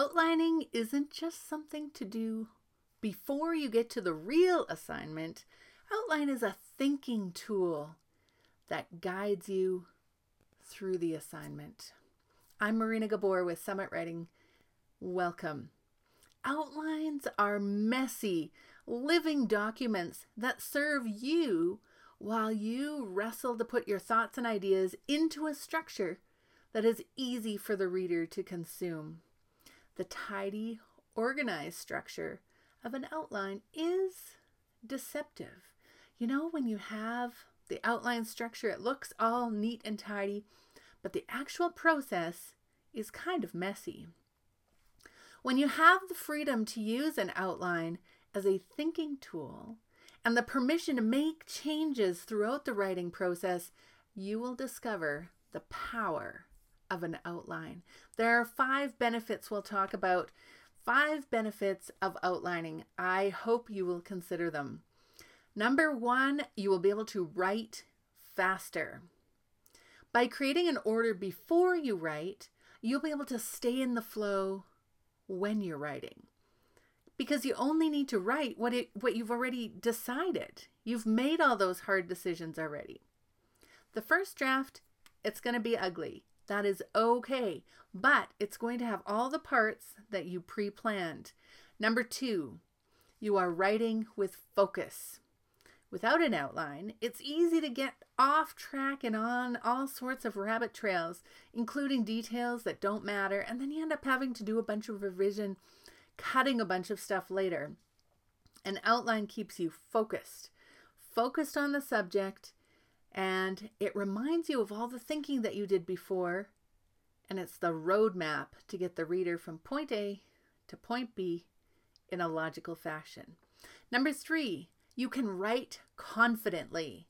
Outlining isn't just something to do before you get to the real assignment. Outline is a thinking tool that guides you through the assignment. I'm Marina Gabor with Summit Writing. Welcome. Outlines are messy, living documents that serve you while you wrestle to put your thoughts and ideas into a structure that is easy for the reader to consume. The tidy, organized structure of an outline is deceptive. You know, when you have the outline structure, it looks all neat and tidy, but the actual process is kind of messy. When you have the freedom to use an outline as a thinking tool and the permission to make changes throughout the writing process, you will discover the power of an outline. There are five benefits we'll talk about. Five benefits of outlining. I hope you will consider them. Number one, you will be able to write faster. By creating an order before you write, you'll be able to stay in the flow when you're writing. Because you only need to write what it what you've already decided. You've made all those hard decisions already. The first draft, it's going to be ugly. That is okay, but it's going to have all the parts that you pre planned. Number two, you are writing with focus. Without an outline, it's easy to get off track and on all sorts of rabbit trails, including details that don't matter, and then you end up having to do a bunch of revision, cutting a bunch of stuff later. An outline keeps you focused, focused on the subject, and it reminds you of all the thinking that you did before. And it's the roadmap to get the reader from point A to point B in a logical fashion. Number three, you can write confidently.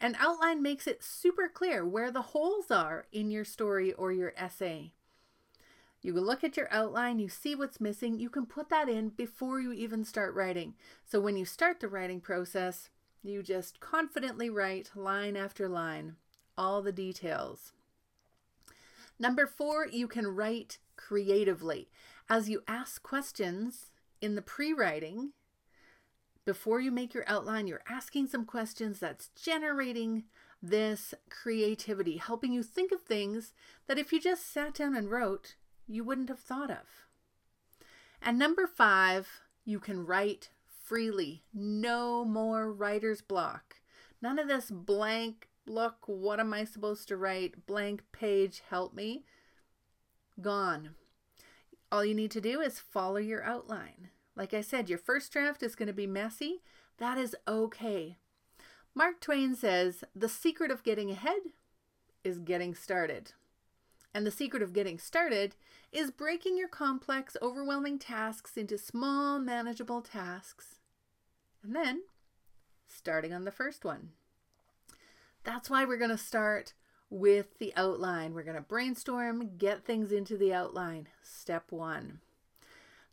An outline makes it super clear where the holes are in your story or your essay. You look at your outline, you see what's missing, you can put that in before you even start writing. So when you start the writing process, you just confidently write line after line, all the details. Number four, you can write creatively. As you ask questions in the pre writing, before you make your outline, you're asking some questions that's generating this creativity, helping you think of things that if you just sat down and wrote, you wouldn't have thought of. And number five, you can write freely. No more writer's block. None of this blank look, what am I supposed to write? Blank page, help me. Gone. All you need to do is follow your outline. Like I said, your first draft is going to be messy. That is okay. Mark Twain says the secret of getting ahead is getting started. And the secret of getting started is breaking your complex, overwhelming tasks into small, manageable tasks and then starting on the first one. That's why we're going to start with the outline. We're going to brainstorm, get things into the outline. Step one.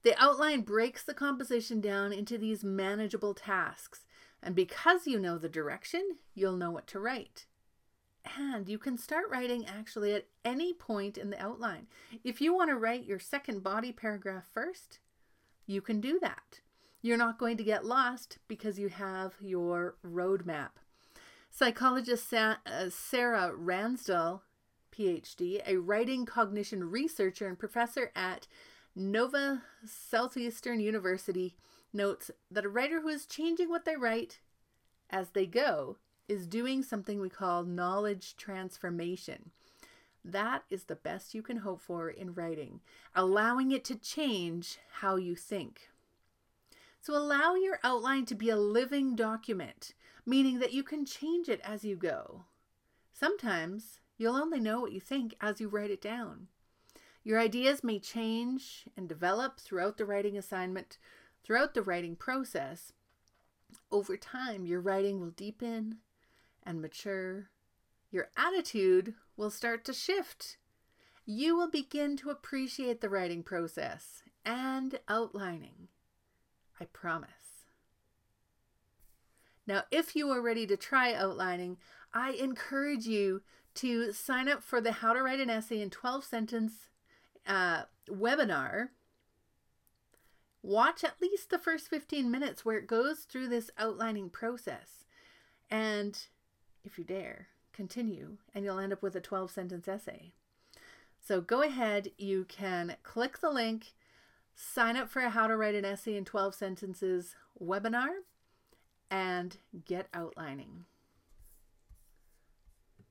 The outline breaks the composition down into these manageable tasks. And because you know the direction, you'll know what to write. And you can start writing actually at any point in the outline. If you want to write your second body paragraph first, you can do that. You're not going to get lost because you have your roadmap. Psychologist uh, Sarah Ransdell, PhD, a writing cognition researcher and professor at Nova Southeastern University, notes that a writer who is changing what they write as they go is doing something we call knowledge transformation. That is the best you can hope for in writing, allowing it to change how you think. So allow your outline to be a living document, meaning that you can change it as you go. Sometimes you'll only know what you think as you write it down. Your ideas may change and develop throughout the writing assignment, throughout the writing process. Over time, your writing will deepen and mature. Your attitude will start to shift. You will begin to appreciate the writing process and outlining. I promise. Now, if you are ready to try outlining, I encourage you to sign up for the How to Write an Essay in 12 Sentence uh, webinar. Watch at least the first 15 minutes where it goes through this outlining process. And if you dare, continue, and you'll end up with a 12 sentence essay. So go ahead, you can click the link Sign up for a How to Write an Essay in 12 Sentences webinar and get outlining.